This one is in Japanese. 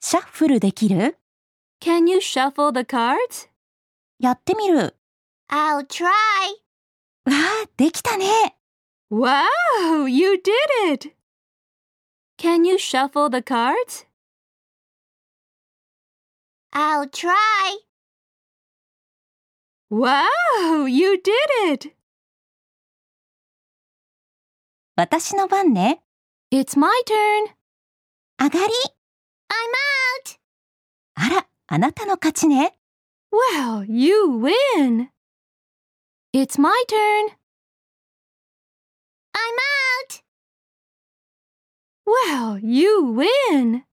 シャッフルできる Can you shuffle the cards? やってみる。I'll try. わあ、できたね。Wow, you did it! Can you shuffle the cards? I'll try. Wow, you did it! 私の番ね。It's my turn. 上がり。あ、なたの勝ちね。Wow, you win. It's my turn. I'm out! Wow, you win.